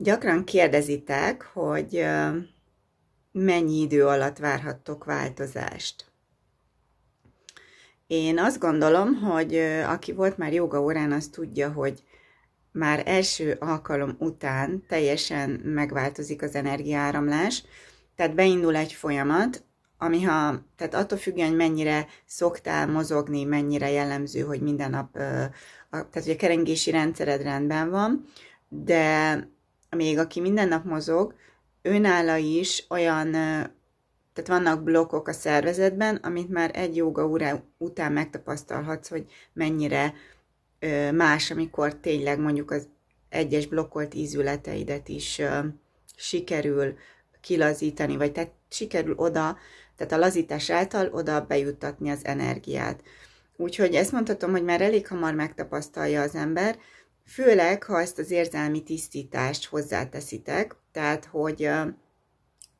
Gyakran kérdezitek, hogy mennyi idő alatt várhattok változást. Én azt gondolom, hogy aki volt már joga órán, az tudja, hogy már első alkalom után teljesen megváltozik az energiáramlás, tehát beindul egy folyamat, ami ha, tehát attól függően, hogy mennyire szoktál mozogni, mennyire jellemző, hogy minden nap, tehát hogy a kerengési rendszered rendben van, de még aki minden nap mozog, önála is olyan, tehát vannak blokkok a szervezetben, amit már egy joga óra után megtapasztalhatsz, hogy mennyire más, amikor tényleg mondjuk az egyes blokkolt ízületeidet is sikerül kilazítani, vagy tehát sikerül oda, tehát a lazítás által oda bejuttatni az energiát. Úgyhogy ezt mondhatom, hogy már elég hamar megtapasztalja az ember, Főleg, ha ezt az érzelmi tisztítást hozzáteszitek, tehát hogy,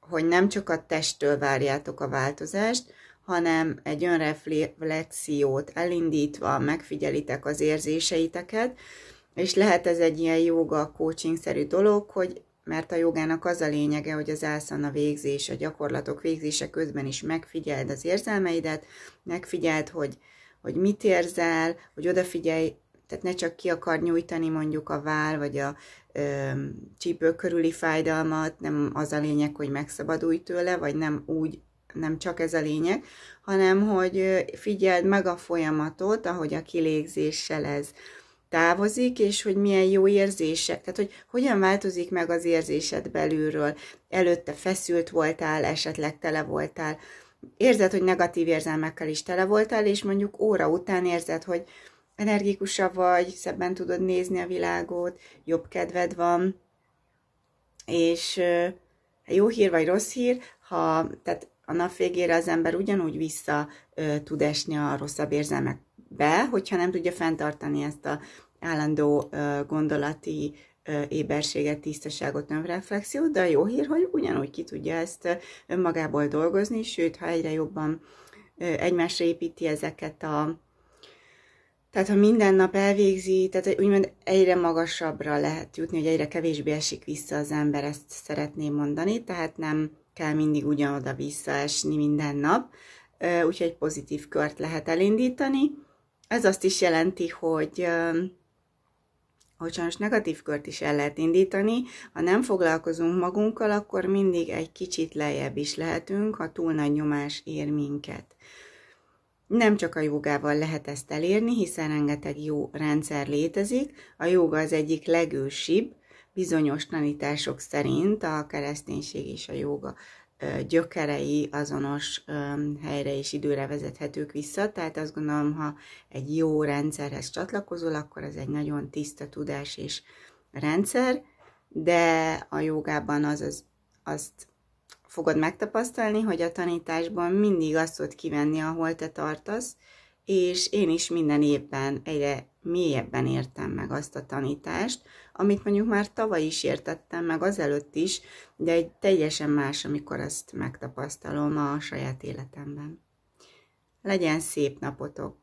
hogy nem csak a testtől várjátok a változást, hanem egy önreflexiót elindítva megfigyelitek az érzéseiteket, és lehet ez egy ilyen joga coaching-szerű dolog, hogy mert a jogának az a lényege, hogy az ászana végzés, a gyakorlatok végzése közben is megfigyeld az érzelmeidet, megfigyeld, hogy, hogy mit érzel, hogy odafigyelj tehát ne csak ki akar nyújtani mondjuk a váll, vagy a ö, csípő körüli fájdalmat, nem az a lényeg, hogy megszabadulj tőle, vagy nem úgy, nem csak ez a lényeg, hanem hogy figyeld meg a folyamatot, ahogy a kilégzéssel ez távozik, és hogy milyen jó érzések, tehát hogy hogyan változik meg az érzésed belülről. Előtte feszült voltál, esetleg tele voltál, érzed, hogy negatív érzelmekkel is tele voltál, és mondjuk óra után érzed, hogy energikusabb vagy, szebben tudod nézni a világot, jobb kedved van, és jó hír vagy rossz hír, ha tehát a nap végére az ember ugyanúgy vissza tud esni a rosszabb érzelmekbe, hogyha nem tudja fenntartani ezt a állandó gondolati éberséget, tisztaságot, önreflexiót, de a jó hír, hogy ugyanúgy ki tudja ezt önmagából dolgozni, sőt, ha egyre jobban egymásra építi ezeket a tehát, ha minden nap elvégzi, tehát úgymond egyre magasabbra lehet jutni, hogy egyre kevésbé esik vissza az ember, ezt szeretném mondani, tehát nem kell mindig ugyanoda visszaesni minden nap, úgyhogy pozitív kört lehet elindítani. Ez azt is jelenti, hogy hogy sajnos negatív kört is el lehet indítani. Ha nem foglalkozunk magunkkal, akkor mindig egy kicsit lejjebb is lehetünk, ha túl nagy nyomás ér minket. Nem csak a jogával lehet ezt elérni, hiszen rengeteg jó rendszer létezik. A joga az egyik legősibb, bizonyos tanítások szerint a kereszténység és a joga gyökerei azonos helyre és időre vezethetők vissza, tehát azt gondolom, ha egy jó rendszerhez csatlakozol, akkor ez egy nagyon tiszta tudás és rendszer, de a jogában az, az azt fogod megtapasztalni, hogy a tanításban mindig azt tudod kivenni, ahol te tartasz, és én is minden évben egyre mélyebben értem meg azt a tanítást, amit mondjuk már tavaly is értettem meg, azelőtt is, de egy teljesen más, amikor azt megtapasztalom a saját életemben. Legyen szép napotok!